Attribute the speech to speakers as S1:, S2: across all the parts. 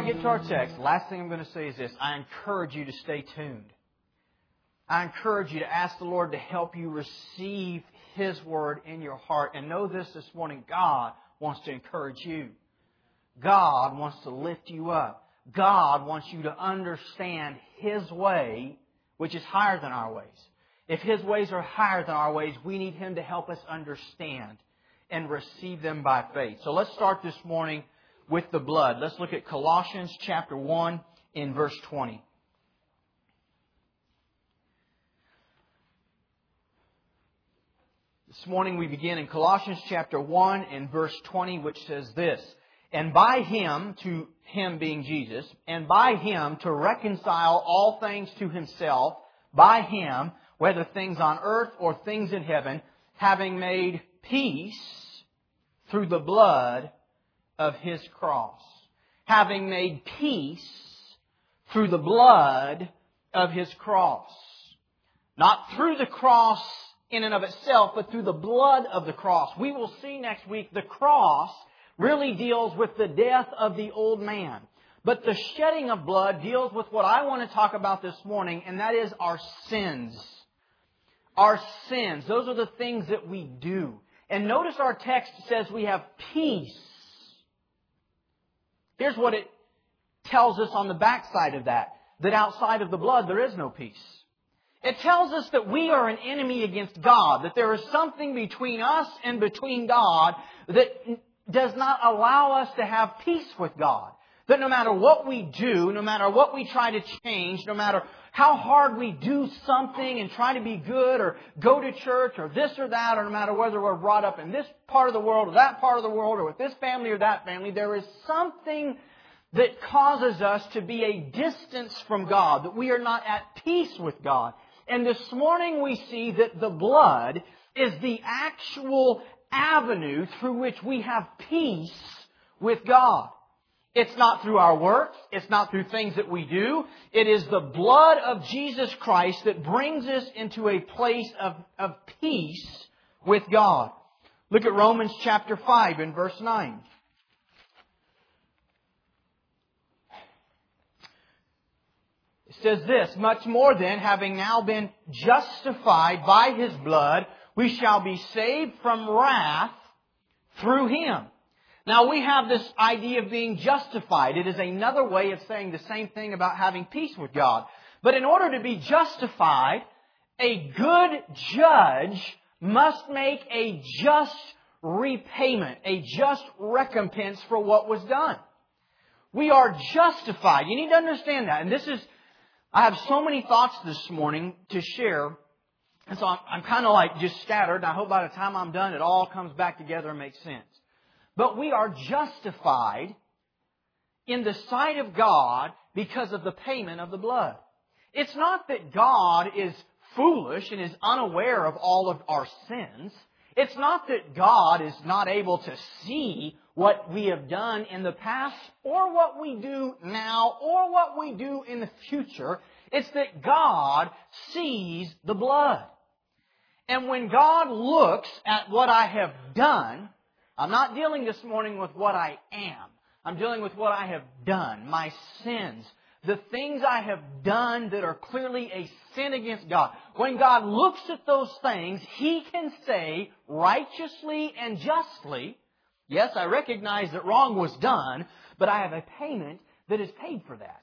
S1: I get to our text, last thing I'm going to say is this. I encourage you to stay tuned. I encourage you to ask the Lord to help you receive His Word in your heart. And know this this morning God wants to encourage you. God wants to lift you up. God wants you to understand His way, which is higher than our ways. If His ways are higher than our ways, we need Him to help us understand and receive them by faith. So let's start this morning with the blood. Let's look at Colossians chapter 1 in verse 20. This morning we begin in Colossians chapter 1 and verse 20, which says this, And by him, to him being Jesus, and by him to reconcile all things to himself, by him, whether things on earth or things in heaven, having made peace through the blood of his cross. Having made peace through the blood of his cross. Not through the cross in and of itself, but through the blood of the cross. We will see next week the cross really deals with the death of the old man. But the shedding of blood deals with what I want to talk about this morning, and that is our sins. Our sins. Those are the things that we do. And notice our text says we have peace Here's what it tells us on the backside of that. That outside of the blood there is no peace. It tells us that we are an enemy against God, that there is something between us and between God that does not allow us to have peace with God. That no matter what we do, no matter what we try to change, no matter how hard we do something and try to be good or go to church or this or that, or no matter whether we're brought up in this part of the world or that part of the world or with this family or that family, there is something that causes us to be a distance from God, that we are not at peace with God. And this morning we see that the blood is the actual avenue through which we have peace with God. It's not through our works. It's not through things that we do. It is the blood of Jesus Christ that brings us into a place of, of peace with God. Look at Romans chapter 5 and verse 9. It says this, much more then, having now been justified by his blood, we shall be saved from wrath through him. Now we have this idea of being justified. It is another way of saying the same thing about having peace with God. But in order to be justified, a good judge must make a just repayment, a just recompense for what was done. We are justified. You need to understand that. And this is, I have so many thoughts this morning to share. And so I'm, I'm kind of like just scattered. And I hope by the time I'm done, it all comes back together and makes sense. But we are justified in the sight of God because of the payment of the blood. It's not that God is foolish and is unaware of all of our sins. It's not that God is not able to see what we have done in the past or what we do now or what we do in the future. It's that God sees the blood. And when God looks at what I have done, I'm not dealing this morning with what I am. I'm dealing with what I have done, my sins, the things I have done that are clearly a sin against God. When God looks at those things, He can say righteously and justly, yes, I recognize that wrong was done, but I have a payment that is paid for that.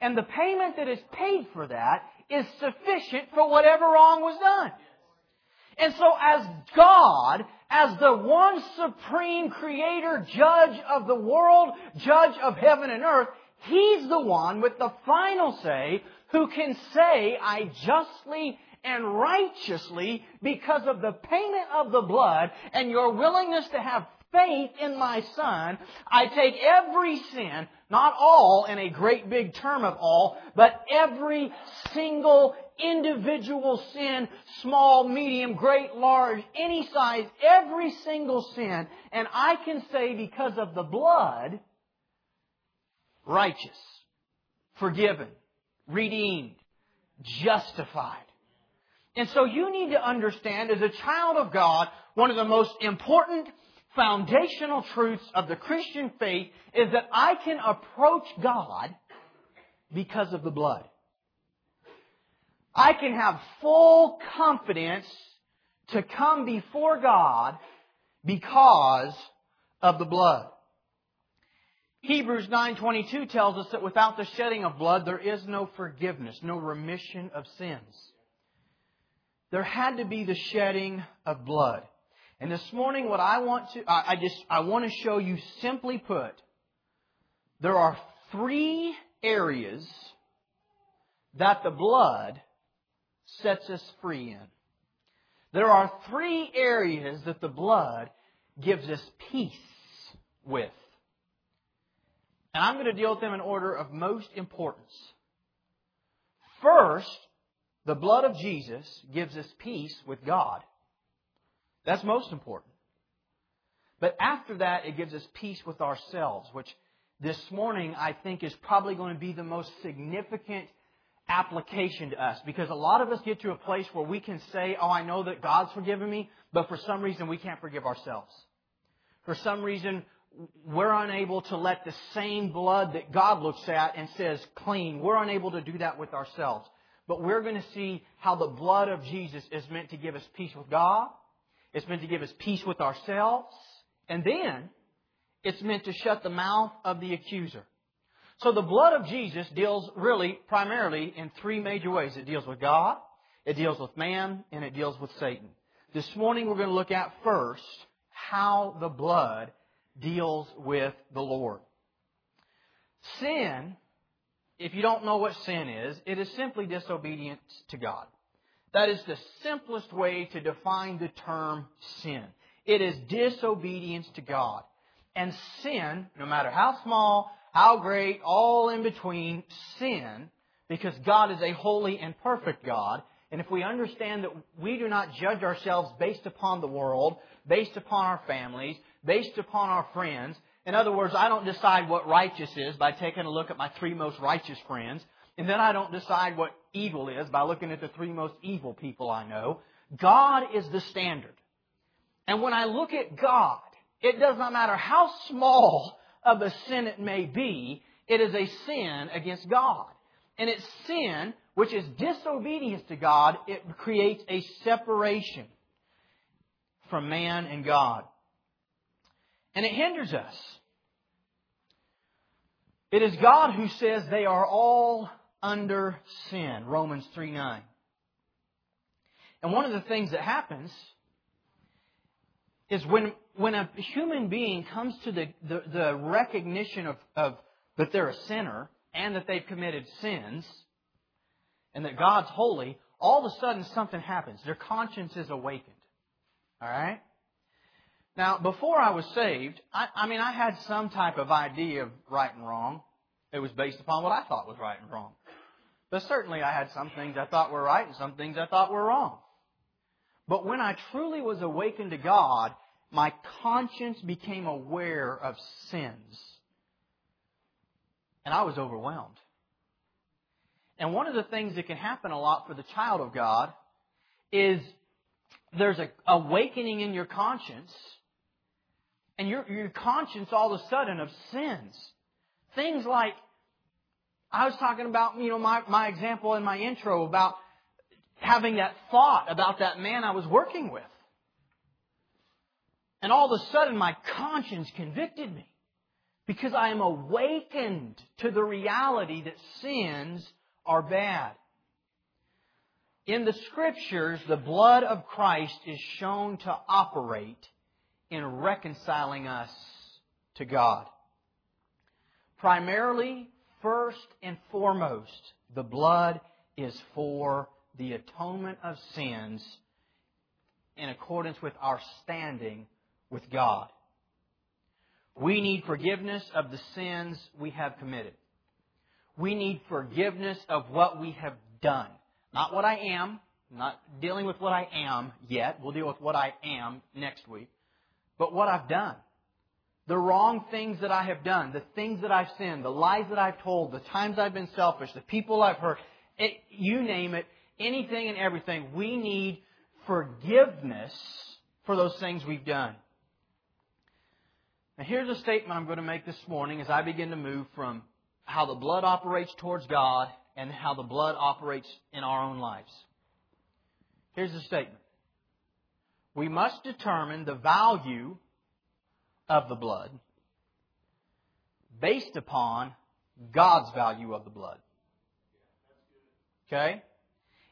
S1: And the payment that is paid for that is sufficient for whatever wrong was done. And so as God, as the one supreme creator, judge of the world, judge of heaven and earth, He's the one with the final say who can say, I justly and righteously, because of the payment of the blood and your willingness to have faith in my Son, I take every sin, not all in a great big term of all, but every single individual sin, small, medium, great, large, any size, every single sin, and I can say because of the blood, righteous, forgiven, redeemed, justified. And so you need to understand as a child of God, one of the most important foundational truths of the Christian faith is that I can approach God because of the blood. I can have full confidence to come before God because of the blood. Hebrews 9:22 tells us that without the shedding of blood there is no forgiveness, no remission of sins. There had to be the shedding of blood. And this morning what I want to I just I want to show you simply put there are three areas that the blood sets us free in. There are three areas that the blood gives us peace with. And I'm going to deal with them in order of most importance. First, the blood of Jesus gives us peace with God. That's most important. But after that, it gives us peace with ourselves, which this morning I think is probably going to be the most significant application to us because a lot of us get to a place where we can say, Oh, I know that God's forgiven me, but for some reason we can't forgive ourselves. For some reason, we're unable to let the same blood that God looks at and says clean, we're unable to do that with ourselves. But we're going to see how the blood of Jesus is meant to give us peace with God. It's meant to give us peace with ourselves. And then, it's meant to shut the mouth of the accuser. So the blood of Jesus deals really primarily in three major ways. It deals with God, it deals with man, and it deals with Satan. This morning we're going to look at first how the blood deals with the Lord. Sin, if you don't know what sin is, it is simply disobedience to God. That is the simplest way to define the term sin. It is disobedience to God. And sin, no matter how small, how great, all in between, sin, because God is a holy and perfect God. And if we understand that we do not judge ourselves based upon the world, based upon our families, based upon our friends, in other words, I don't decide what righteous is by taking a look at my three most righteous friends, and then I don't decide what evil is by looking at the three most evil people I know. God is the standard. And when I look at God, it does not matter how small of a sin it may be, it is a sin against God. And it's sin, which is disobedience to God, it creates a separation from man and God. And it hinders us. It is God who says they are all under sin, Romans 3 9. And one of the things that happens is when, when a human being comes to the, the, the recognition of, of that they're a sinner and that they've committed sins and that God's holy, all of a sudden something happens. Their conscience is awakened. All right? Now, before I was saved, I, I mean, I had some type of idea of right and wrong. It was based upon what I thought was right and wrong. But certainly I had some things I thought were right and some things I thought were wrong. But when I truly was awakened to God, my conscience became aware of sins. And I was overwhelmed. And one of the things that can happen a lot for the child of God is there's a awakening in your conscience, and your, your conscience all of a sudden of sins. Things like I was talking about, you know, my, my example in my intro about having that thought about that man I was working with. And all of a sudden my conscience convicted me because I am awakened to the reality that sins are bad. In the scriptures, the blood of Christ is shown to operate in reconciling us to God. Primarily First and foremost, the blood is for the atonement of sins in accordance with our standing with God. We need forgiveness of the sins we have committed. We need forgiveness of what we have done. Not what I am, not dealing with what I am yet. We'll deal with what I am next week. But what I've done the wrong things that I have done, the things that I've sinned, the lies that I've told, the times I've been selfish, the people I've hurt, it, you name it, anything and everything, we need forgiveness for those things we've done. Now, here's a statement I'm going to make this morning as I begin to move from how the blood operates towards God and how the blood operates in our own lives. Here's the statement We must determine the value of the blood based upon God's value of the blood. Okay?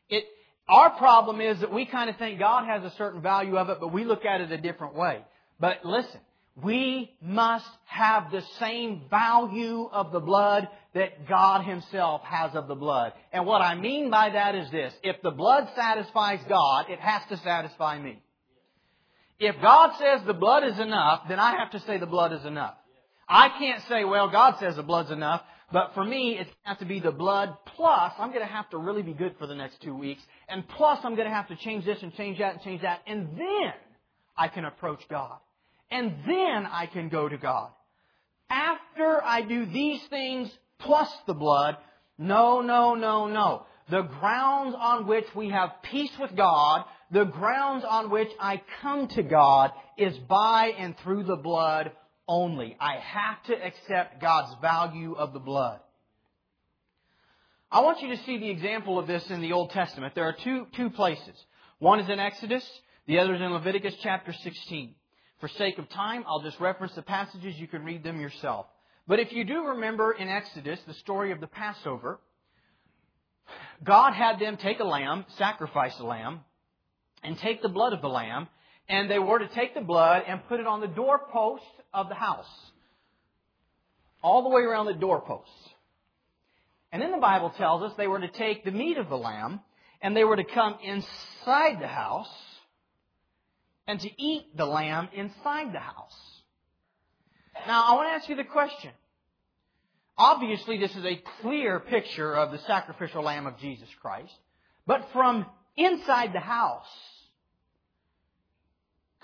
S1: It, our problem is that we kind of think God has a certain value of it, but we look at it a different way. But listen, we must have the same value of the blood that God Himself has of the blood. And what I mean by that is this. If the blood satisfies God, it has to satisfy me. If God says the blood is enough, then I have to say the blood is enough. I can't say, well, God says the blood's enough, but for me, it has got to be the blood plus I'm going to have to really be good for the next two weeks, and plus I'm going to have to change this and change that and change that, and then I can approach God. And then I can go to God. After I do these things plus the blood, no, no, no, no. The grounds on which we have peace with God, the grounds on which I come to God is by and through the blood only. I have to accept God's value of the blood. I want you to see the example of this in the Old Testament. There are two, two places. One is in Exodus, the other is in Leviticus chapter 16. For sake of time, I'll just reference the passages. You can read them yourself. But if you do remember in Exodus the story of the Passover, God had them take a lamb, sacrifice a lamb, and take the blood of the lamb, and they were to take the blood and put it on the doorpost of the house. All the way around the doorposts. And then the Bible tells us they were to take the meat of the lamb and they were to come inside the house and to eat the lamb inside the house. Now, I want to ask you the question. Obviously, this is a clear picture of the sacrificial lamb of Jesus Christ. But from inside the house,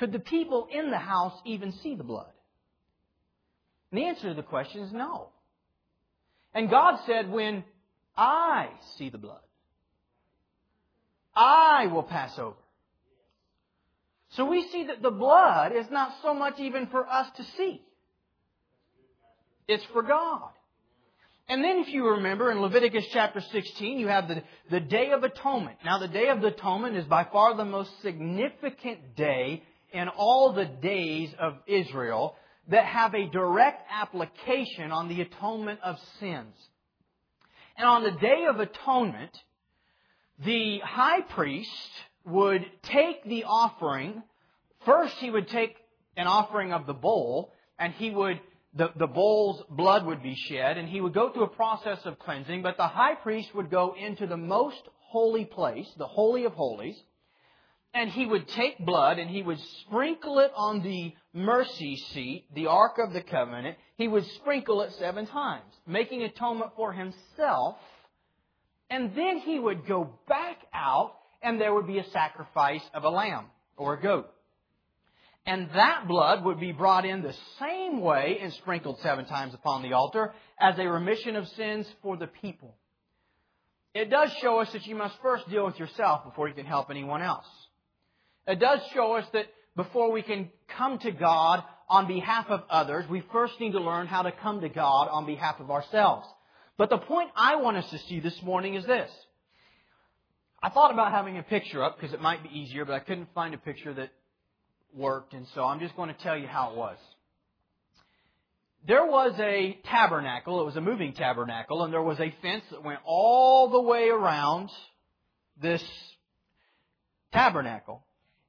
S1: could the people in the house even see the blood? And the answer to the question is no. And God said, when I see the blood, I will pass over. So we see that the blood is not so much even for us to see. It's for God. And then if you remember in Leviticus chapter 16, you have the, the Day of Atonement. Now the Day of Atonement is by far the most significant day in all the days of Israel that have a direct application on the atonement of sins. And on the Day of Atonement, the high priest would take the offering. First, he would take an offering of the bowl, and he would the, the bowl's blood would be shed, and he would go through a process of cleansing, but the high priest would go into the most holy place, the Holy of Holies, and he would take blood and he would sprinkle it on the mercy seat, the Ark of the Covenant. He would sprinkle it seven times, making atonement for himself. And then he would go back out and there would be a sacrifice of a lamb or a goat. And that blood would be brought in the same way and sprinkled seven times upon the altar as a remission of sins for the people. It does show us that you must first deal with yourself before you can help anyone else. It does show us that before we can come to God on behalf of others, we first need to learn how to come to God on behalf of ourselves. But the point I want us to see this morning is this. I thought about having a picture up because it might be easier, but I couldn't find a picture that worked, and so I'm just going to tell you how it was. There was a tabernacle, it was a moving tabernacle, and there was a fence that went all the way around this tabernacle.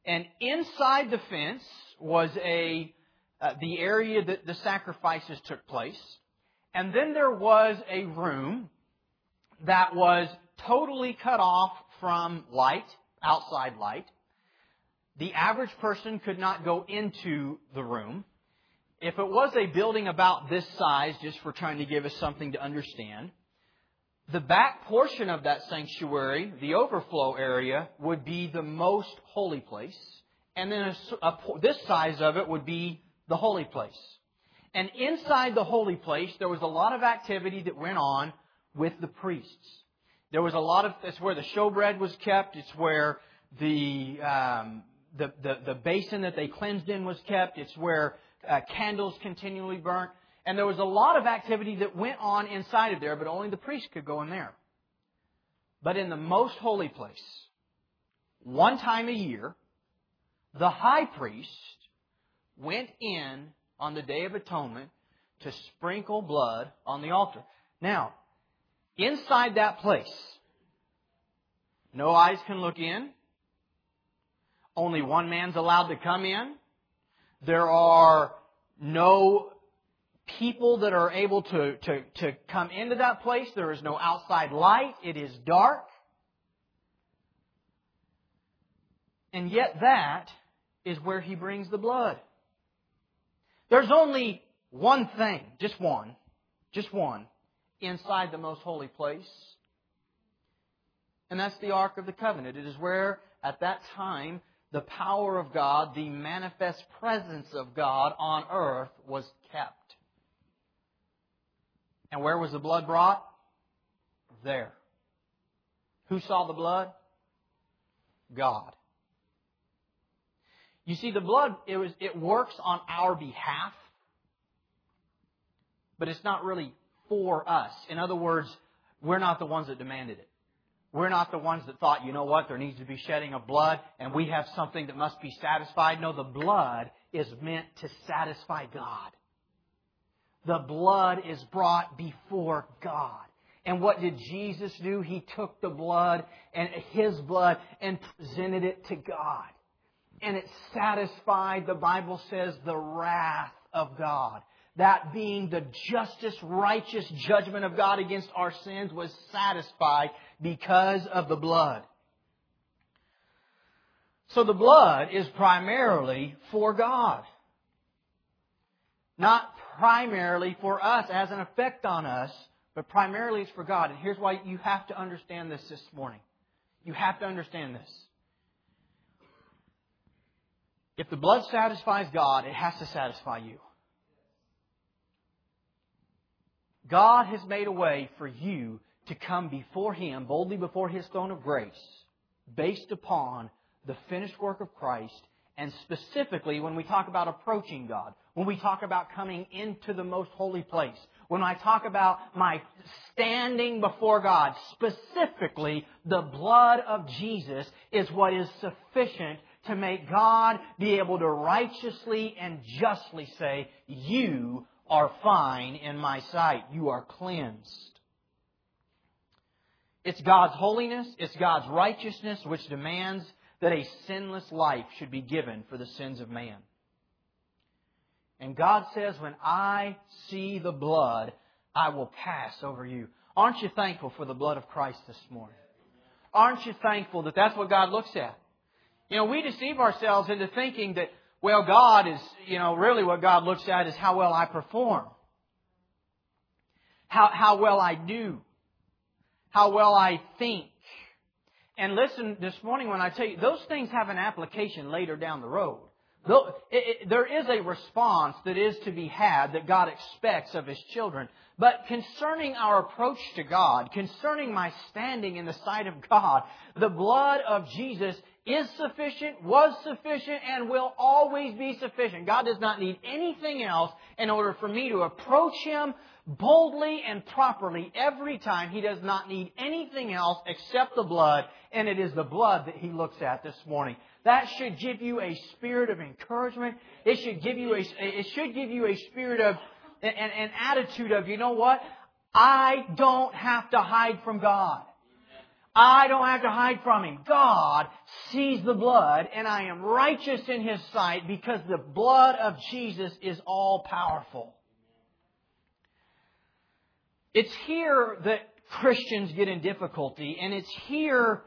S1: And inside the fence was a uh, the area that the sacrifices took place. And then there was a room that was totally cut off from light, outside light. The average person could not go into the room. If it was a building about this size, just for trying to give us something to understand, the back portion of that sanctuary, the overflow area, would be the most holy place. And then a, a, this size of it would be the holy place. And inside the holy place, there was a lot of activity that went on with the priests. There was a lot of, it's where the showbread was kept. It's where the, um, the, the, the basin that they cleansed in was kept. It's where uh, candles continually burnt. And there was a lot of activity that went on inside of there, but only the priest could go in there. But in the most holy place, one time a year, the high priest went in on the Day of Atonement to sprinkle blood on the altar. Now, inside that place, no eyes can look in. Only one man's allowed to come in. There are no people that are able to, to, to come into that place. There is no outside light. It is dark. And yet that is where he brings the blood. There's only one thing, just one, just one, inside the most holy place. And that's the Ark of the Covenant. It is where, at that time, the power of God, the manifest presence of God on earth was kept. And where was the blood brought? There. Who saw the blood? God. You see, the blood, it, was, it works on our behalf, but it's not really for us. In other words, we're not the ones that demanded it. We're not the ones that thought, you know what, there needs to be shedding of blood and we have something that must be satisfied. No, the blood is meant to satisfy God the blood is brought before God. And what did Jesus do? He took the blood and his blood and presented it to God. And it satisfied, the Bible says, the wrath of God. That being the justice, righteous judgment of God against our sins was satisfied because of the blood. So the blood is primarily for God. Not primarily for us, as an effect on us, but primarily it's for God. And here's why you have to understand this this morning. You have to understand this. If the blood satisfies God, it has to satisfy you. God has made a way for you to come before Him, boldly before His throne of grace, based upon the finished work of Christ, and specifically when we talk about approaching God when we talk about coming into the most holy place, when I talk about my standing before God, specifically the blood of Jesus is what is sufficient to make God be able to righteously and justly say, You are fine in my sight. You are cleansed. It's God's holiness, it's God's righteousness which demands that a sinless life should be given for the sins of man. And God says, when I see the blood, I will pass over you. Aren't you thankful for the blood of Christ this morning? Aren't you thankful that that's what God looks at? You know, we deceive ourselves into thinking that, well, God is, you know, really what God looks at is how well I perform. How, how well I do. How well I think. And listen, this morning when I tell you, those things have an application later down the road. There is a response that is to be had that God expects of His children. But concerning our approach to God, concerning my standing in the sight of God, the blood of Jesus is sufficient, was sufficient, and will always be sufficient. God does not need anything else in order for me to approach Him boldly and properly every time. He does not need anything else except the blood, and it is the blood that He looks at this morning. That should give you a spirit of encouragement. It should give you a, it should give you a spirit of, an, an attitude of, you know what? I don't have to hide from God. I don't have to hide from Him. God sees the blood and I am righteous in His sight because the blood of Jesus is all powerful. It's here that Christians get in difficulty and it's here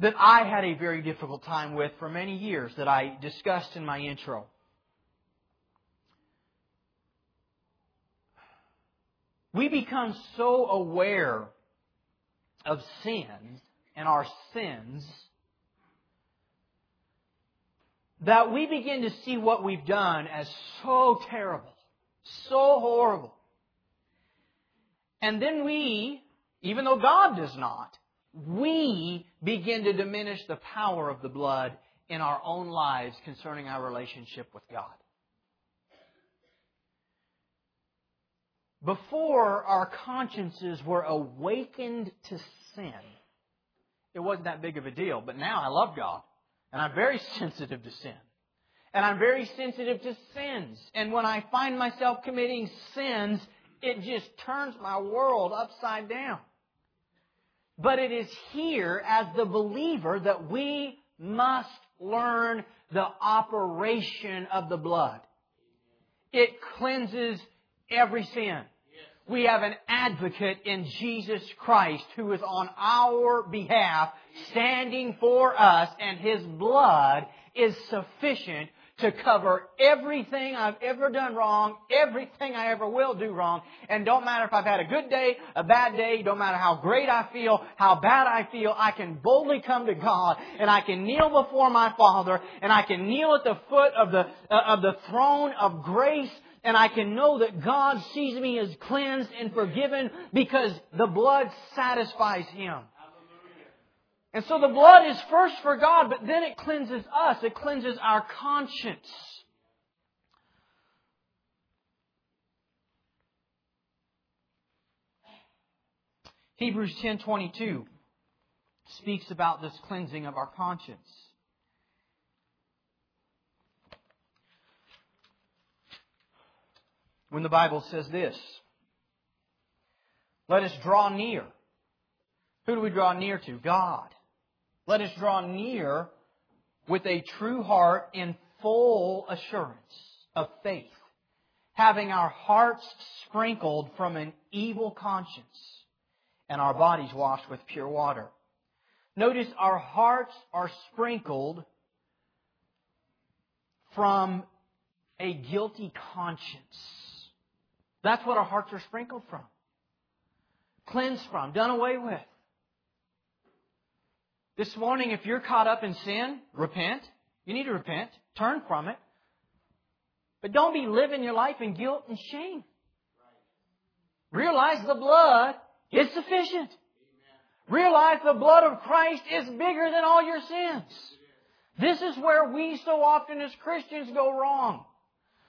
S1: that I had a very difficult time with for many years that I discussed in my intro. We become so aware of sins and our sins that we begin to see what we've done as so terrible, so horrible. And then we, even though God does not, we begin to diminish the power of the blood in our own lives concerning our relationship with God. Before our consciences were awakened to sin, it wasn't that big of a deal. But now I love God, and I'm very sensitive to sin. And I'm very sensitive to sins. And when I find myself committing sins, it just turns my world upside down. But it is here as the believer that we must learn the operation of the blood. It cleanses every sin. We have an advocate in Jesus Christ who is on our behalf, standing for us, and His blood is sufficient to cover everything I've ever done wrong, everything I ever will do wrong. And don't matter if I've had a good day, a bad day, don't matter how great I feel, how bad I feel, I can boldly come to God and I can kneel before my Father and I can kneel at the foot of the, uh, of the throne of grace and I can know that God sees me as cleansed and forgiven because the blood satisfies Him. And so the blood is first for God, but then it cleanses us. It cleanses our conscience. Hebrews 10:22 speaks about this cleansing of our conscience. When the Bible says this, let us draw near. Who do we draw near to? God. Let us draw near with a true heart in full assurance of faith, having our hearts sprinkled from an evil conscience and our bodies washed with pure water. Notice our hearts are sprinkled from a guilty conscience. That's what our hearts are sprinkled from. Cleansed from, done away with. This morning, if you're caught up in sin, repent. You need to repent. Turn from it. But don't be living your life in guilt and shame. Realize the blood is sufficient. Realize the blood of Christ is bigger than all your sins. This is where we so often as Christians go wrong.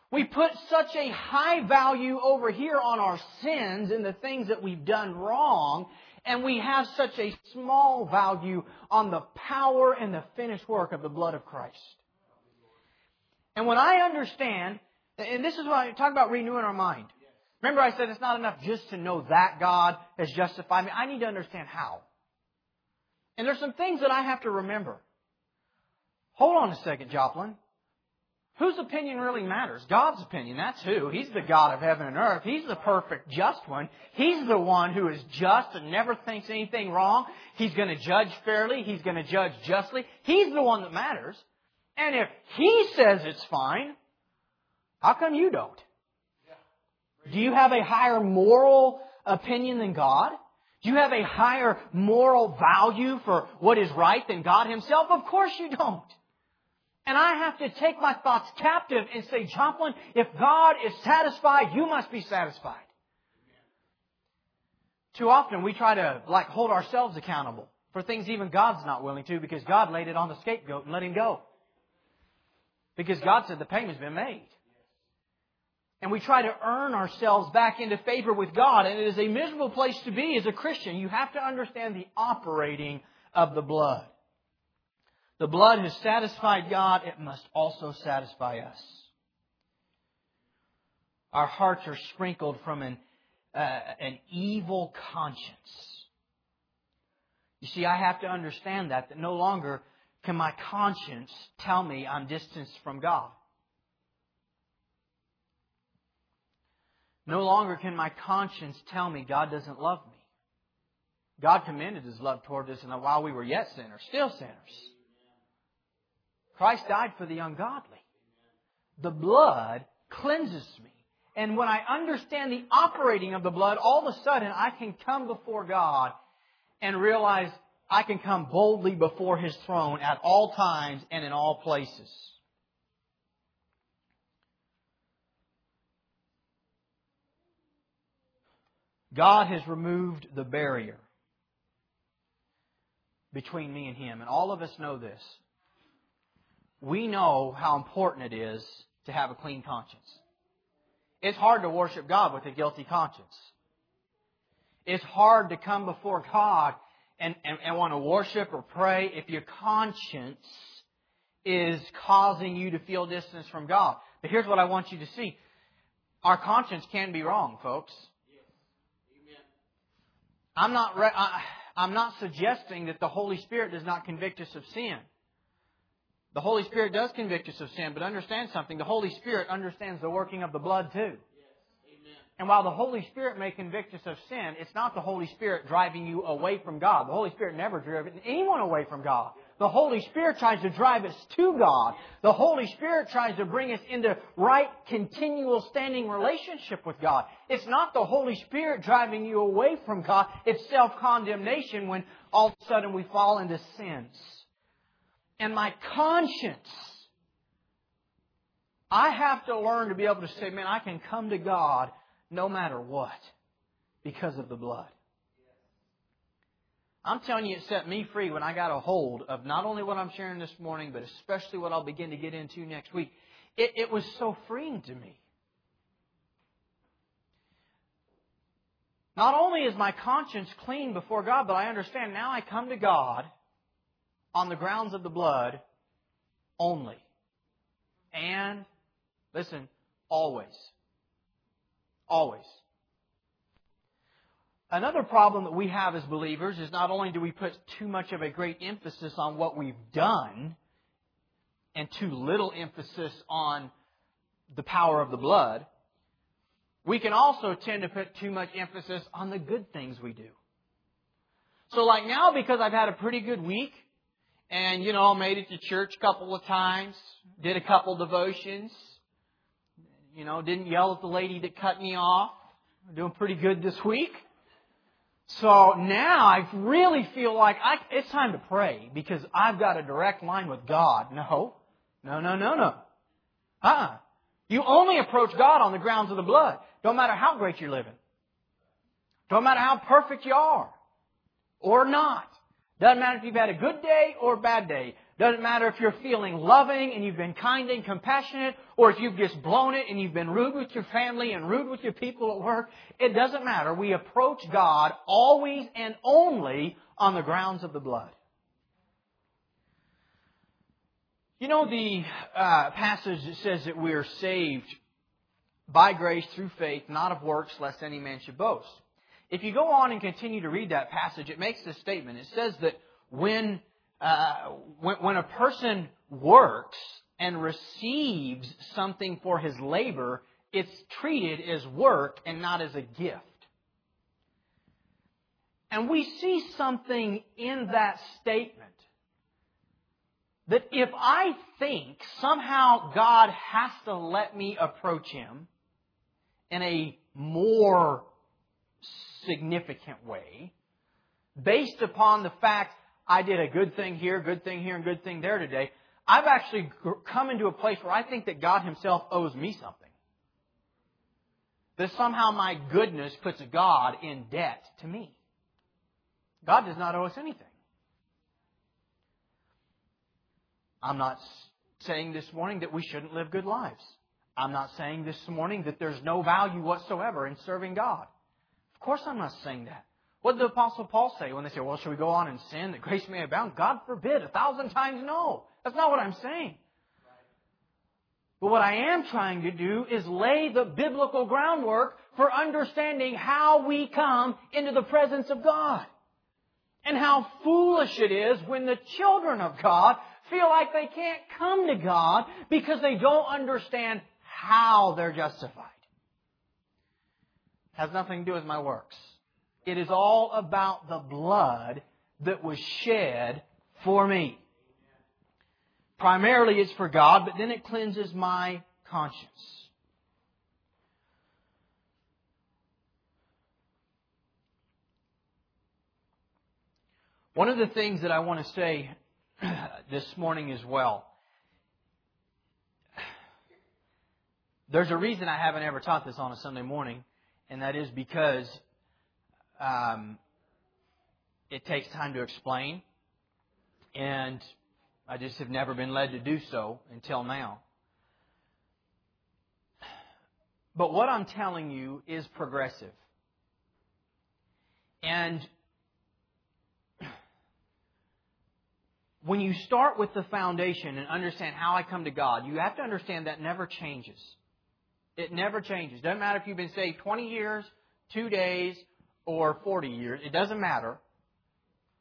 S1: We put such a high value over here on our sins and the things that we've done wrong and we have such a small value on the power and the finished work of the blood of Christ. And when I understand, and this is what I talk about renewing our mind. Remember I said it's not enough just to know that God has justified me. I need to understand how. And there's some things that I have to remember. Hold on a second, Joplin. Whose opinion really matters? God's opinion. That's who. He's the God of heaven and earth. He's the perfect, just one. He's the one who is just and never thinks anything wrong. He's going to judge fairly. He's going to judge justly. He's the one that matters. And if He says it's fine, how come you don't? Do you have a higher moral opinion than God? Do you have a higher moral value for what is right than God Himself? Of course you don't. And I have to take my thoughts captive and say, Joplin, if God is satisfied, you must be satisfied. Too often we try to like hold ourselves accountable for things even God's not willing to because God laid it on the scapegoat and let him go. Because God said the payment's been made. And we try to earn ourselves back into favor with God, and it is a miserable place to be as a Christian. You have to understand the operating of the blood. The blood has satisfied God, it must also satisfy us. Our hearts are sprinkled from an, uh, an evil conscience. You see, I have to understand that, that no longer can my conscience tell me I'm distanced from God. No longer can my conscience tell me God doesn't love me. God commended His love toward us, and while we were yet sinners, still sinners. Christ died for the ungodly. The blood cleanses me. And when I understand the operating of the blood, all of a sudden I can come before God and realize I can come boldly before His throne at all times and in all places. God has removed the barrier between me and Him. And all of us know this we know how important it is to have a clean conscience. It's hard to worship God with a guilty conscience. It's hard to come before God and, and, and want to worship or pray if your conscience is causing you to feel distance from God. But here's what I want you to see. Our conscience can be wrong, folks. I'm not, re- I, I'm not suggesting that the Holy Spirit does not convict us of sin. The Holy Spirit does convict us of sin, but understand something. The Holy Spirit understands the working of the blood too. And while the Holy Spirit may convict us of sin, it's not the Holy Spirit driving you away from God. The Holy Spirit never driven anyone away from God. The Holy Spirit tries to drive us to God. The Holy Spirit tries to bring us into right, continual, standing relationship with God. It's not the Holy Spirit driving you away from God. It's self-condemnation when all of a sudden we fall into sins. And my conscience, I have to learn to be able to say, man, I can come to God no matter what because of the blood. I'm telling you, it set me free when I got a hold of not only what I'm sharing this morning, but especially what I'll begin to get into next week. It, it was so freeing to me. Not only is my conscience clean before God, but I understand now I come to God on the grounds of the blood only. And, listen, always. Always. Another problem that we have as believers is not only do we put too much of a great emphasis on what we've done and too little emphasis on the power of the blood, we can also tend to put too much emphasis on the good things we do. So like now, because I've had a pretty good week, and you know, made it to church a couple of times, did a couple devotions, you know, didn't yell at the lady that cut me off. I'm doing pretty good this week. So now I really feel like I, it's time to pray because I've got a direct line with God. No. No, no, no, no. Uh-uh. You only approach God on the grounds of the blood. Don't matter how great you're living. Don't matter how perfect you are. Or not. Doesn't matter if you've had a good day or a bad day. Doesn't matter if you're feeling loving and you've been kind and compassionate, or if you've just blown it and you've been rude with your family and rude with your people at work. It doesn't matter. We approach God always and only on the grounds of the blood. You know the uh, passage that says that we are saved by grace through faith, not of works, lest any man should boast. If you go on and continue to read that passage, it makes this statement. It says that when uh, when, when a person works and receives something for his labor, it's treated as work and not as a gift. And we see something in that statement that if I think somehow God has to let me approach Him in a more significant way, based upon the fact I did a good thing here, good thing here, and good thing there today. I've actually come into a place where I think that God Himself owes me something. That somehow my goodness puts God in debt to me. God does not owe us anything. I'm not saying this morning that we shouldn't live good lives. I'm not saying this morning that there's no value whatsoever in serving God. Of course I'm not saying that. What did the Apostle Paul say when they say, well, should we go on in sin that grace may abound? God forbid. A thousand times no. That's not what I'm saying. But what I am trying to do is lay the biblical groundwork for understanding how we come into the presence of God. And how foolish it is when the children of God feel like they can't come to God because they don't understand how they're justified. Has nothing to do with my works. It is all about the blood that was shed for me. Primarily it's for God, but then it cleanses my conscience. One of the things that I want to say this morning as well. There's a reason I haven't ever taught this on a Sunday morning, and that is because um, it takes time to explain, and I just have never been led to do so until now. But what I'm telling you is progressive. And when you start with the foundation and understand how I come to God, you have to understand that never changes. It never changes. Doesn't matter if you've been saved 20 years, two days, or 40 years. It doesn't matter.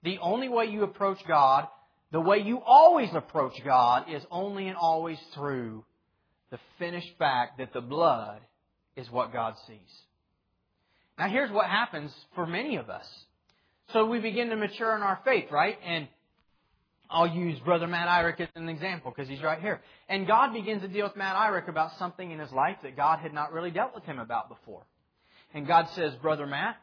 S1: The only way you approach God, the way you always approach God, is only and always through the finished fact that the blood is what God sees. Now here's what happens for many of us. So we begin to mature in our faith, right? And I'll use Brother Matt Irick as an example because he's right here. And God begins to deal with Matt Irick about something in his life that God had not really dealt with him about before. And God says, Brother Matt,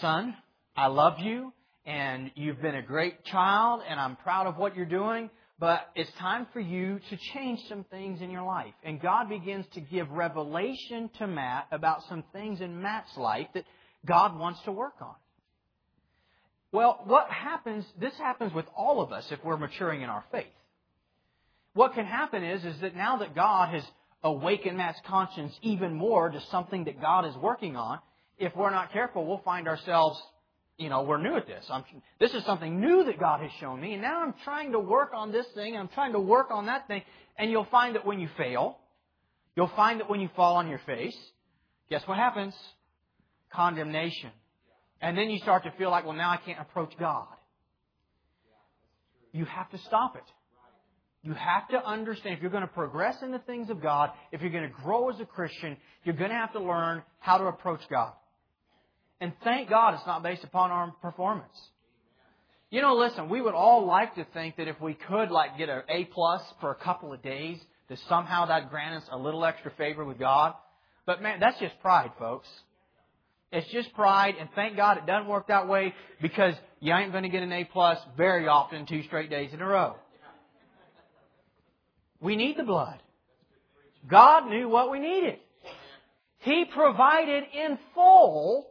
S1: son, I love you and you've been a great child and I'm proud of what you're doing, but it's time for you to change some things in your life. And God begins to give revelation to Matt about some things in Matt's life that God wants to work on. Well, what happens, this happens with all of us if we're maturing in our faith. What can happen is, is that now that God has awakened Matt's conscience even more to something that God is working on, if we're not careful, we'll find ourselves, you know, we're new at this. I'm, this is something new that God has shown me, and now I'm trying to work on this thing, I'm trying to work on that thing, and you'll find that when you fail, you'll find that when you fall on your face, guess what happens? Condemnation. And then you start to feel like, well, now I can't approach God. You have to stop it. You have to understand if you're going to progress in the things of God, if you're going to grow as a Christian, you're going to have to learn how to approach God. And thank God it's not based upon our performance. You know, listen, we would all like to think that if we could like get an A plus for a couple of days, that somehow that grant us a little extra favor with God. But man, that's just pride, folks. It's just pride, and thank God it doesn't work that way because you ain't going to get an A plus very often two straight days in a row. We need the blood. God knew what we needed. He provided in full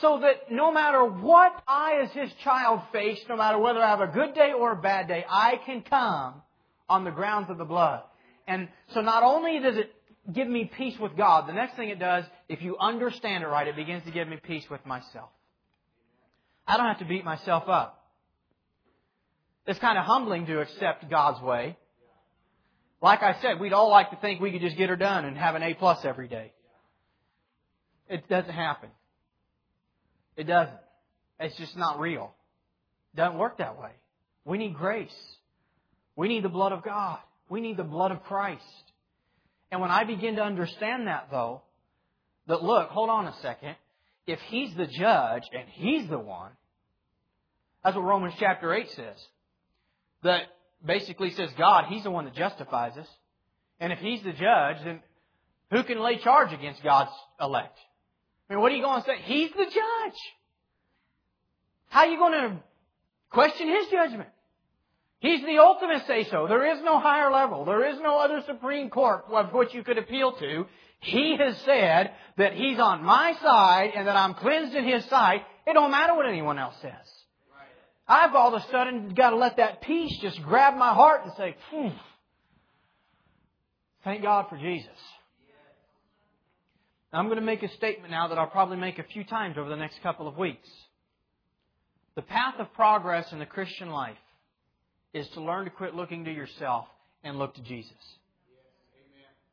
S1: so that no matter what I as His child face, no matter whether I have a good day or a bad day, I can come on the grounds of the blood. And so not only does it give me peace with God. The next thing it does, if you understand it right, it begins to give me peace with myself. I don't have to beat myself up. It's kind of humbling to accept God's way. Like I said, we'd all like to think we could just get her done and have an A plus every day. It doesn't happen. It doesn't. It's just not real. It doesn't work that way. We need grace. We need the blood of God. We need the blood of Christ. And when I begin to understand that, though, that look, hold on a second. If He's the judge and He's the one, that's what Romans chapter 8 says. That basically says God, He's the one that justifies us. And if He's the judge, then who can lay charge against God's elect? I mean, what are you going to say? He's the judge. How are you going to question His judgment? He's the ultimate say so. There is no higher level. There is no other Supreme Court of which you could appeal to. He has said that He's on my side and that I'm cleansed in His sight. It don't matter what anyone else says. I've all of a sudden got to let that peace just grab my heart and say, thank God for Jesus. I'm going to make a statement now that I'll probably make a few times over the next couple of weeks. The path of progress in the Christian life is to learn to quit looking to yourself and look to Jesus.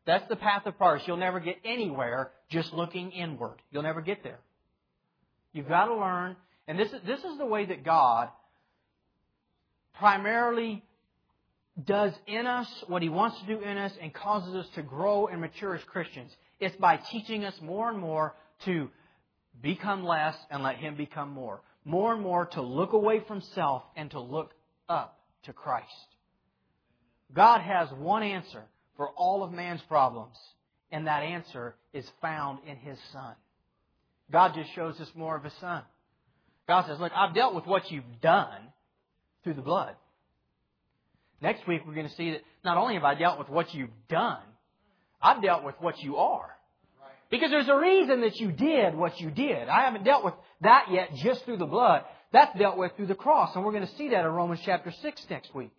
S1: That's the path of progress. You'll never get anywhere just looking inward. You'll never get there. You've got to learn, and this is, this is the way that God primarily does in us what He wants to do in us and causes us to grow and mature as Christians. It's by teaching us more and more to become less and let Him become more. More and more to look away from self and to look up to Christ. God has one answer for all of man's problems, and that answer is found in His Son. God just shows us more of His Son. God says, Look, I've dealt with what you've done through the blood. Next week, we're going to see that not only have I dealt with what you've done, I've dealt with what you are. Because there's a reason that you did what you did. I haven't dealt with that yet just through the blood. That's dealt with through the cross, and we're going to see that in Romans chapter 6 next week.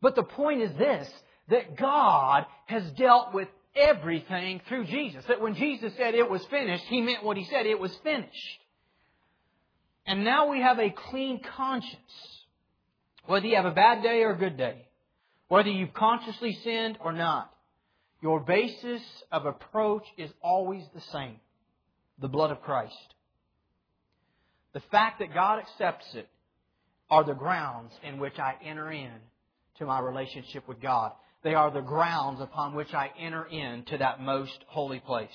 S1: But the point is this, that God has dealt with everything through Jesus. That when Jesus said it was finished, He meant what He said, it was finished. And now we have a clean conscience. Whether you have a bad day or a good day, whether you've consciously sinned or not, your basis of approach is always the same the blood of Christ. The fact that God accepts it are the grounds in which I enter in to my relationship with God. They are the grounds upon which I enter into that most holy place.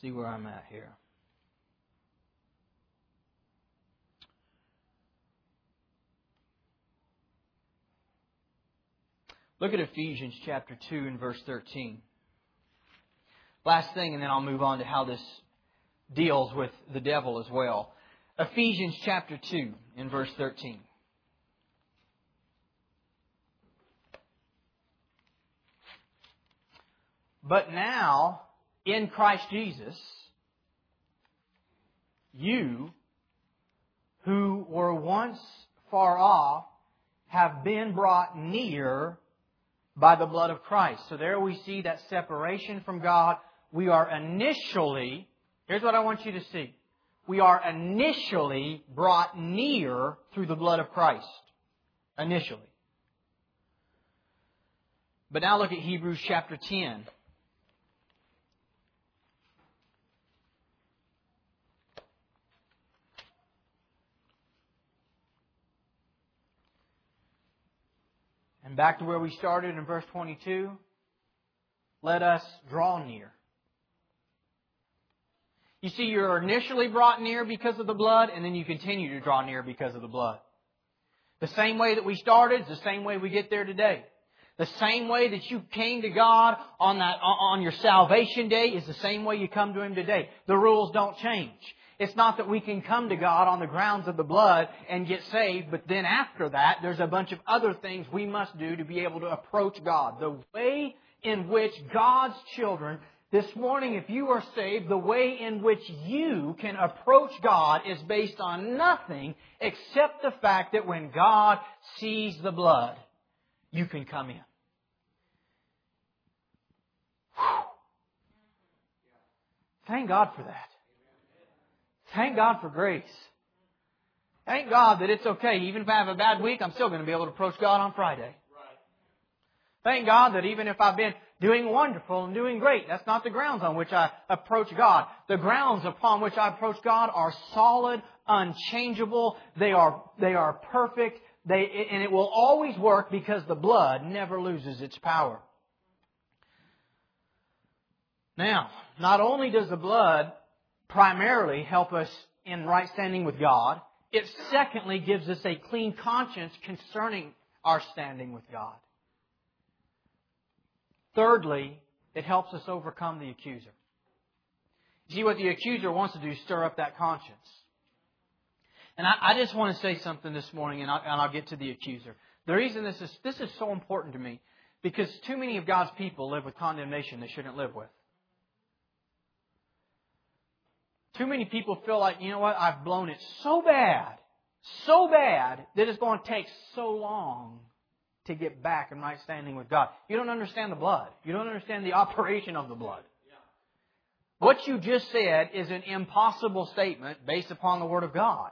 S1: See where I'm at here. Look at Ephesians chapter 2 and verse 13. Last thing, and then I'll move on to how this deals with the devil as well. Ephesians chapter 2 and verse 13. But now, in Christ Jesus, you who were once far off have been brought near by the blood of Christ. So there we see that separation from God. We are initially, here's what I want you to see. We are initially brought near through the blood of Christ. Initially. But now look at Hebrews chapter 10. And back to where we started in verse 22. Let us draw near. You see, you're initially brought near because of the blood, and then you continue to draw near because of the blood. The same way that we started is the same way we get there today. The same way that you came to God on that, on your salvation day is the same way you come to Him today. The rules don't change. It's not that we can come to God on the grounds of the blood and get saved, but then after that, there's a bunch of other things we must do to be able to approach God. The way in which God's children, this morning, if you are saved, the way in which you can approach God is based on nothing except the fact that when God sees the blood, you can come in. Thank God for that. Thank God for grace. Thank God that it's okay. Even if I have a bad week, I'm still going to be able to approach God on Friday. Thank God that even if I've been doing wonderful and doing great, that's not the grounds on which I approach God. The grounds upon which I approach God are solid, unchangeable. They are, they are perfect. They, and it will always work because the blood never loses its power. Now, not only does the blood primarily help us in right standing with God. It secondly gives us a clean conscience concerning our standing with God. Thirdly, it helps us overcome the accuser. See, what the accuser wants to do is stir up that conscience. And I, I just want to say something this morning, and I'll, and I'll get to the accuser. The reason this is, this is so important to me, because too many of God's people live with condemnation they shouldn't live with. Too many people feel like, you know what, I've blown it so bad, so bad, that it's going to take so long to get back in right standing with God. You don't understand the blood. You don't understand the operation of the blood. What you just said is an impossible statement based upon the Word of God.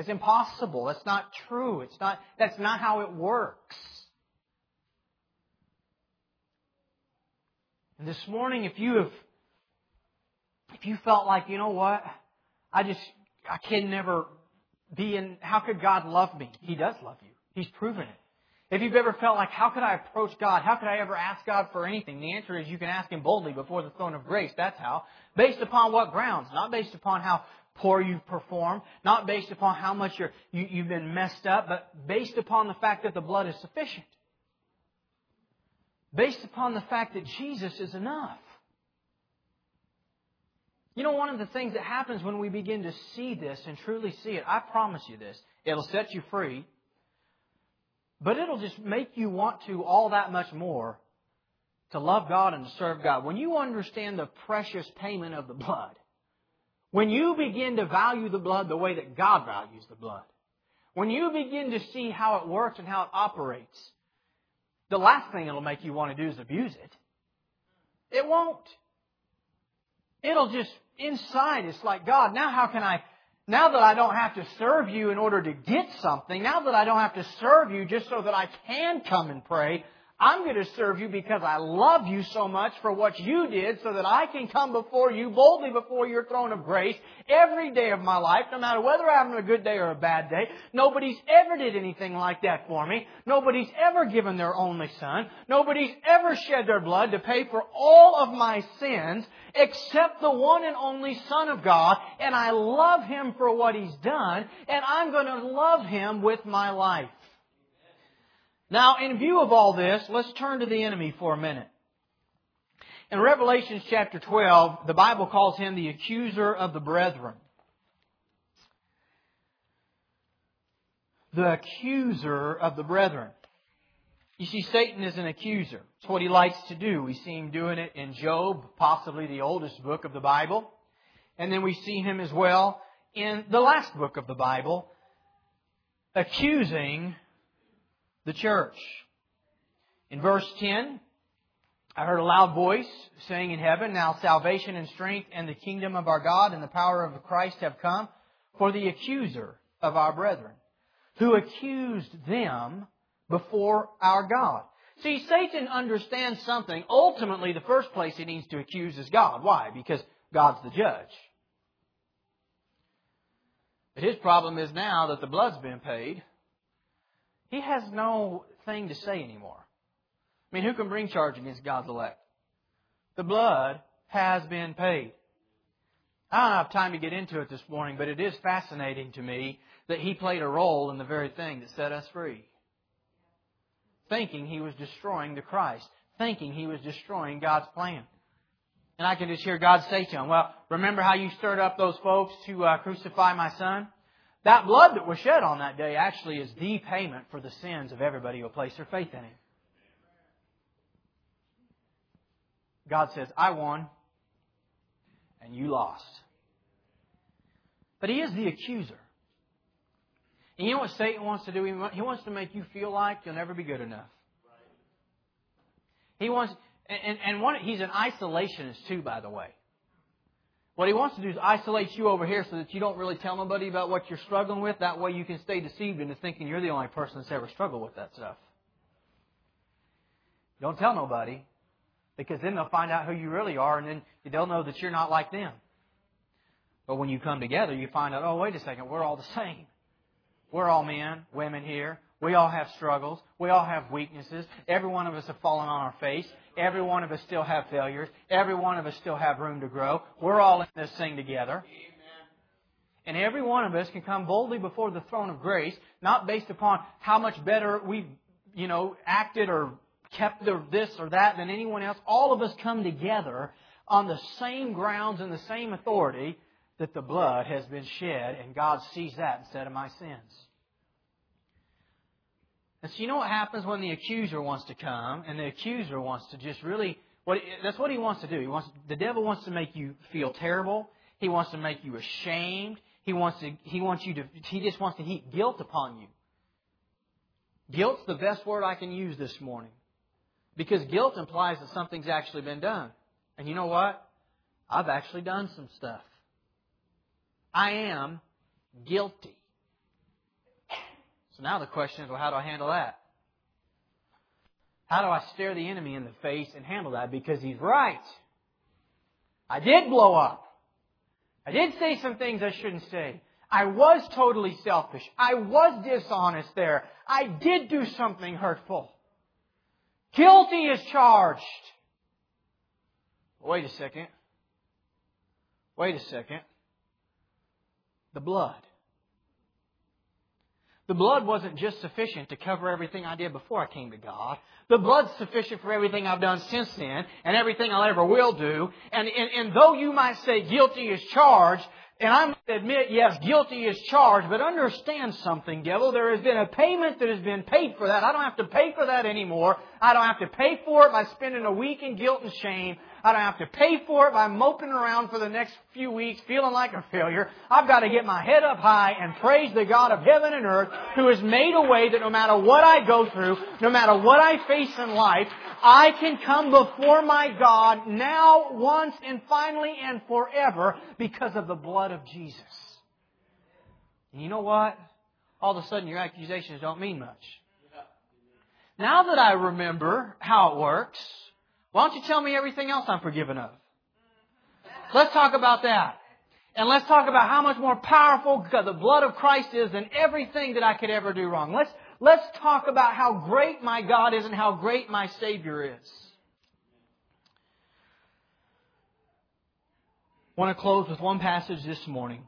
S1: It's impossible. That's not true. It's not, that's not how it works. And this morning, if you have if you felt like, you know what, I just, I can never be in, how could God love me? He does love you. He's proven it. If you've ever felt like, how could I approach God? How could I ever ask God for anything? The answer is you can ask Him boldly before the throne of grace. That's how. Based upon what grounds? Not based upon how poor you've performed, not based upon how much you're, you, you've been messed up, but based upon the fact that the blood is sufficient. Based upon the fact that Jesus is enough. You know, one of the things that happens when we begin to see this and truly see it, I promise you this, it'll set you free, but it'll just make you want to all that much more to love God and to serve God. When you understand the precious payment of the blood, when you begin to value the blood the way that God values the blood, when you begin to see how it works and how it operates, the last thing it'll make you want to do is abuse it. It won't. It'll just, inside, it's like, God, now how can I, now that I don't have to serve you in order to get something, now that I don't have to serve you just so that I can come and pray, I'm going to serve you because I love you so much for what you did so that I can come before you boldly before your throne of grace every day of my life, no matter whether I'm having a good day or a bad day. Nobody's ever did anything like that for me. Nobody's ever given their only son. Nobody's ever shed their blood to pay for all of my sins except the one and only son of God. And I love him for what he's done and I'm going to love him with my life. Now, in view of all this, let's turn to the enemy for a minute. In Revelation chapter 12, the Bible calls him the accuser of the brethren. The accuser of the brethren. You see, Satan is an accuser. It's what he likes to do. We see him doing it in Job, possibly the oldest book of the Bible. And then we see him as well in the last book of the Bible, accusing the church. In verse 10, I heard a loud voice saying in heaven, Now salvation and strength and the kingdom of our God and the power of Christ have come for the accuser of our brethren, who accused them before our God. See, Satan understands something. Ultimately, the first place he needs to accuse is God. Why? Because God's the judge. But his problem is now that the blood's been paid, he has no thing to say anymore. I mean, who can bring charge against God's elect? The blood has been paid. I don't have time to get into it this morning, but it is fascinating to me that he played a role in the very thing that set us free. Thinking he was destroying the Christ. Thinking he was destroying God's plan. And I can just hear God say to him, well, remember how you stirred up those folks to uh, crucify my son? That blood that was shed on that day actually is the payment for the sins of everybody who will place their faith in Him. God says, I won, and you lost. But He is the accuser. And you know what Satan wants to do? He wants to make you feel like you'll never be good enough. He wants, and, and one, he's an isolationist too, by the way. What he wants to do is isolate you over here so that you don't really tell nobody about what you're struggling with. That way you can stay deceived into thinking you're the only person that's ever struggled with that stuff. Don't tell nobody because then they'll find out who you really are and then they'll know that you're not like them. But when you come together, you find out, oh, wait a second, we're all the same. We're all men, women here. We all have struggles. We all have weaknesses. Every one of us have fallen on our face. Every one of us still have failures. Every one of us still have room to grow. We're all in this thing together. And every one of us can come boldly before the throne of grace, not based upon how much better we've, you know, acted or kept this or that than anyone else. All of us come together on the same grounds and the same authority that the blood has been shed, and God sees that instead of my sins. And so you know what happens when the accuser wants to come, and the accuser wants to just really what that's what he wants to do. He wants the devil wants to make you feel terrible. He wants to make you ashamed. He wants to he wants you to he just wants to heap guilt upon you. Guilt's the best word I can use this morning. Because guilt implies that something's actually been done. And you know what? I've actually done some stuff. I am guilty. So now the question is, well, how do I handle that? How do I stare the enemy in the face and handle that? Because he's right. I did blow up. I did say some things I shouldn't say. I was totally selfish. I was dishonest there. I did do something hurtful. Guilty is charged. Wait a second. Wait a second. The blood. The blood wasn't just sufficient to cover everything I did before I came to God. The blood's sufficient for everything I've done since then and everything I ever will do. And, and, and though you might say guilty is charged, and I must admit, yes, guilty is charged, but understand something, devil. There has been a payment that has been paid for that. I don't have to pay for that anymore. I don't have to pay for it by spending a week in guilt and shame. I don't have to pay for it by moping around for the next few weeks feeling like a failure. I've got to get my head up high and praise the God of heaven and earth who has made a way that no matter what I go through, no matter what I face in life, I can come before my God now, once, and finally, and forever because of the blood of Jesus. And you know what? All of a sudden your accusations don't mean much. Now that I remember how it works, why don't you tell me everything else I'm forgiven of? Let's talk about that. And let's talk about how much more powerful the blood of Christ is than everything that I could ever do wrong. Let's, let's talk about how great my God is and how great my Savior is. I want to close with one passage this morning.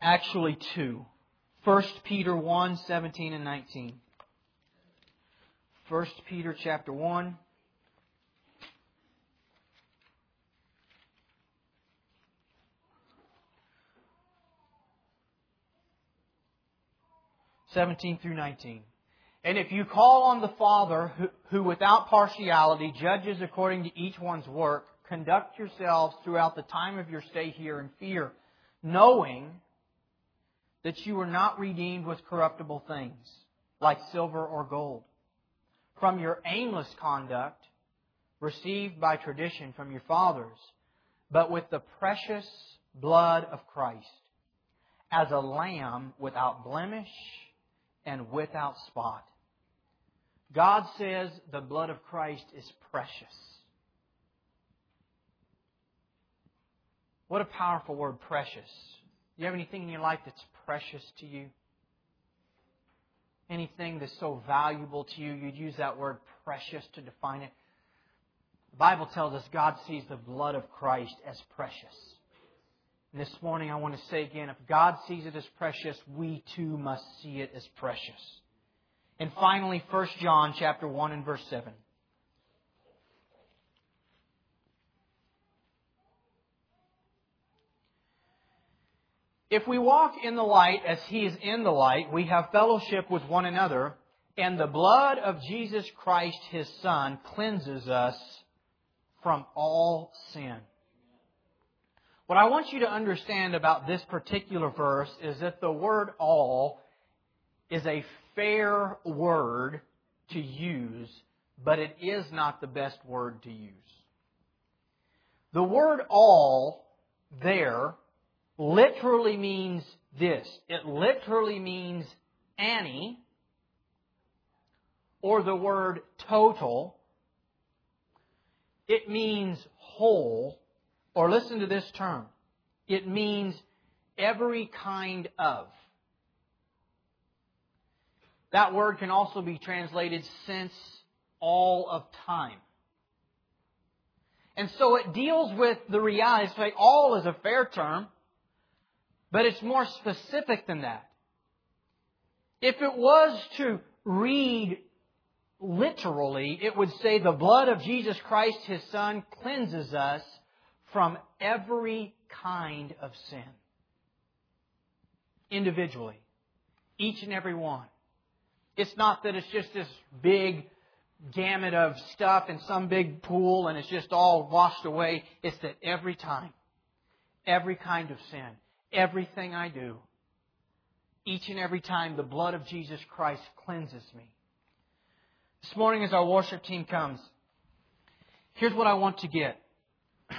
S1: Actually, two. 1 Peter 1, 17 and 19. 1 Peter chapter 1. Seventeen through nineteen. And if you call on the Father, who, who without partiality judges according to each one's work, conduct yourselves throughout the time of your stay here in fear, knowing that you were not redeemed with corruptible things, like silver or gold, from your aimless conduct received by tradition from your fathers, but with the precious blood of Christ, as a lamb without blemish and without spot. God says the blood of Christ is precious. What a powerful word, precious. Do you have anything in your life that's precious to you? Anything that's so valuable to you, you'd use that word precious to define it. The Bible tells us God sees the blood of Christ as precious. And this morning I want to say again, if God sees it as precious, we too must see it as precious. And finally, 1 John chapter 1 and verse 7. If we walk in the light as He is in the light, we have fellowship with one another, and the blood of Jesus Christ, His Son, cleanses us from all sin. What I want you to understand about this particular verse is that the word all is a fair word to use, but it is not the best word to use. The word all there literally means this. It literally means any, or the word total. It means whole, or listen to this term. It means every kind of. That word can also be translated since all of time. And so it deals with the reality. Say all is a fair term. But it's more specific than that. If it was to read literally, it would say the blood of Jesus Christ, His Son, cleanses us from every kind of sin. Individually. Each and every one. It's not that it's just this big gamut of stuff in some big pool and it's just all washed away. It's that every time, every kind of sin, everything I do, each and every time the blood of Jesus Christ cleanses me. This morning, as our worship team comes, here's what I want to get.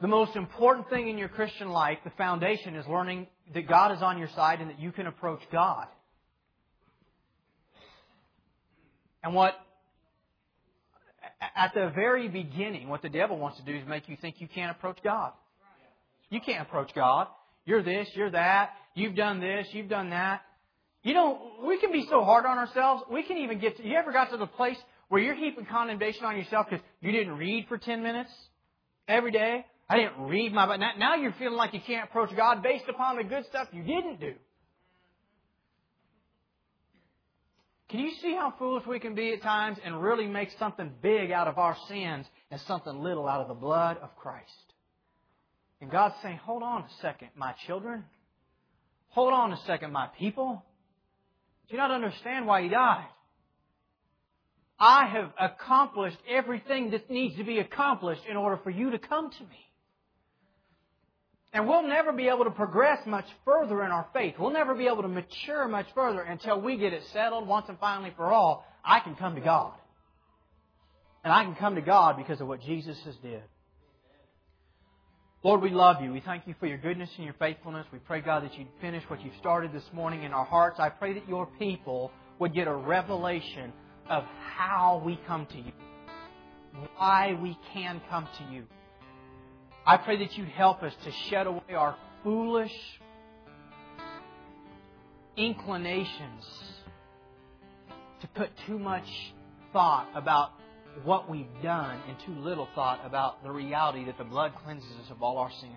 S1: The most important thing in your Christian life, the foundation, is learning that God is on your side and that you can approach God. And what, at the very beginning, what the devil wants to do is make you think you can't approach God. You can't approach God. You're this, you're that. You've done this, you've done that. You know, we can be so hard on ourselves. We can even get to, you ever got to the place where you're heaping condemnation on yourself because you didn't read for 10 minutes every day? I didn't read my Bible. Now you're feeling like you can't approach God based upon the good stuff you didn't do. Can you see how foolish we can be at times and really make something big out of our sins and something little out of the blood of Christ? And God's saying, hold on a second, my children. Hold on a second, my people. Do you not understand why He died? I have accomplished everything that needs to be accomplished in order for you to come to me. And we'll never be able to progress much further in our faith. We'll never be able to mature much further until we get it settled once and finally for all. I can come to God. And I can come to God because of what Jesus has did. Lord, we love you. We thank you for your goodness and your faithfulness. We pray, God, that you'd finish what you've started this morning in our hearts. I pray that your people would get a revelation of how we come to you, why we can come to you. I pray that you'd help us to shed away our foolish inclinations to put too much thought about what we've done and too little thought about the reality that the blood cleanses us of all our sins.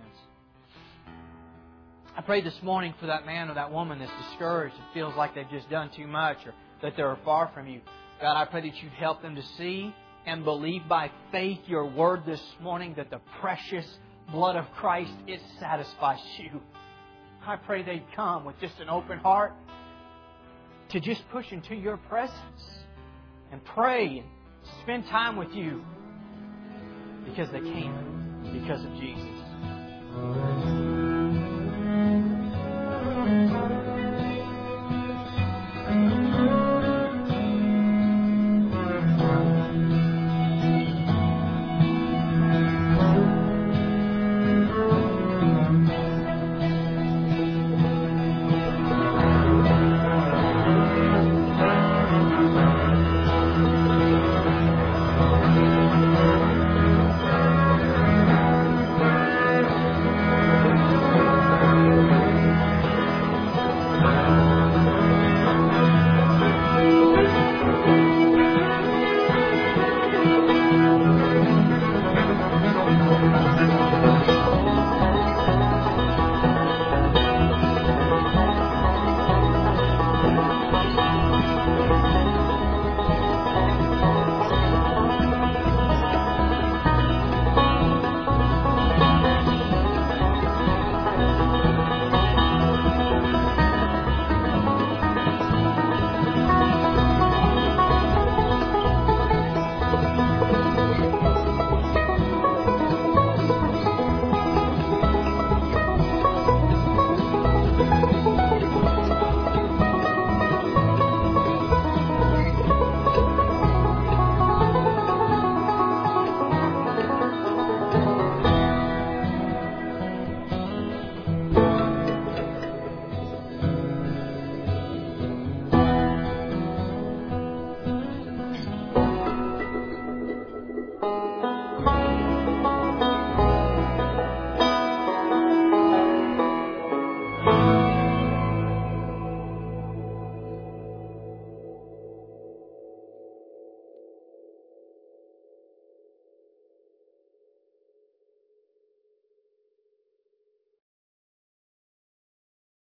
S1: I pray this morning for that man or that woman that's discouraged and feels like they've just done too much or that they're far from you. God, I pray that you'd help them to see and believe by faith your word this morning that the precious blood of Christ, it satisfies you. I pray they'd come with just an open heart to just push into your presence and pray and spend time with you because they can, because of Jesus.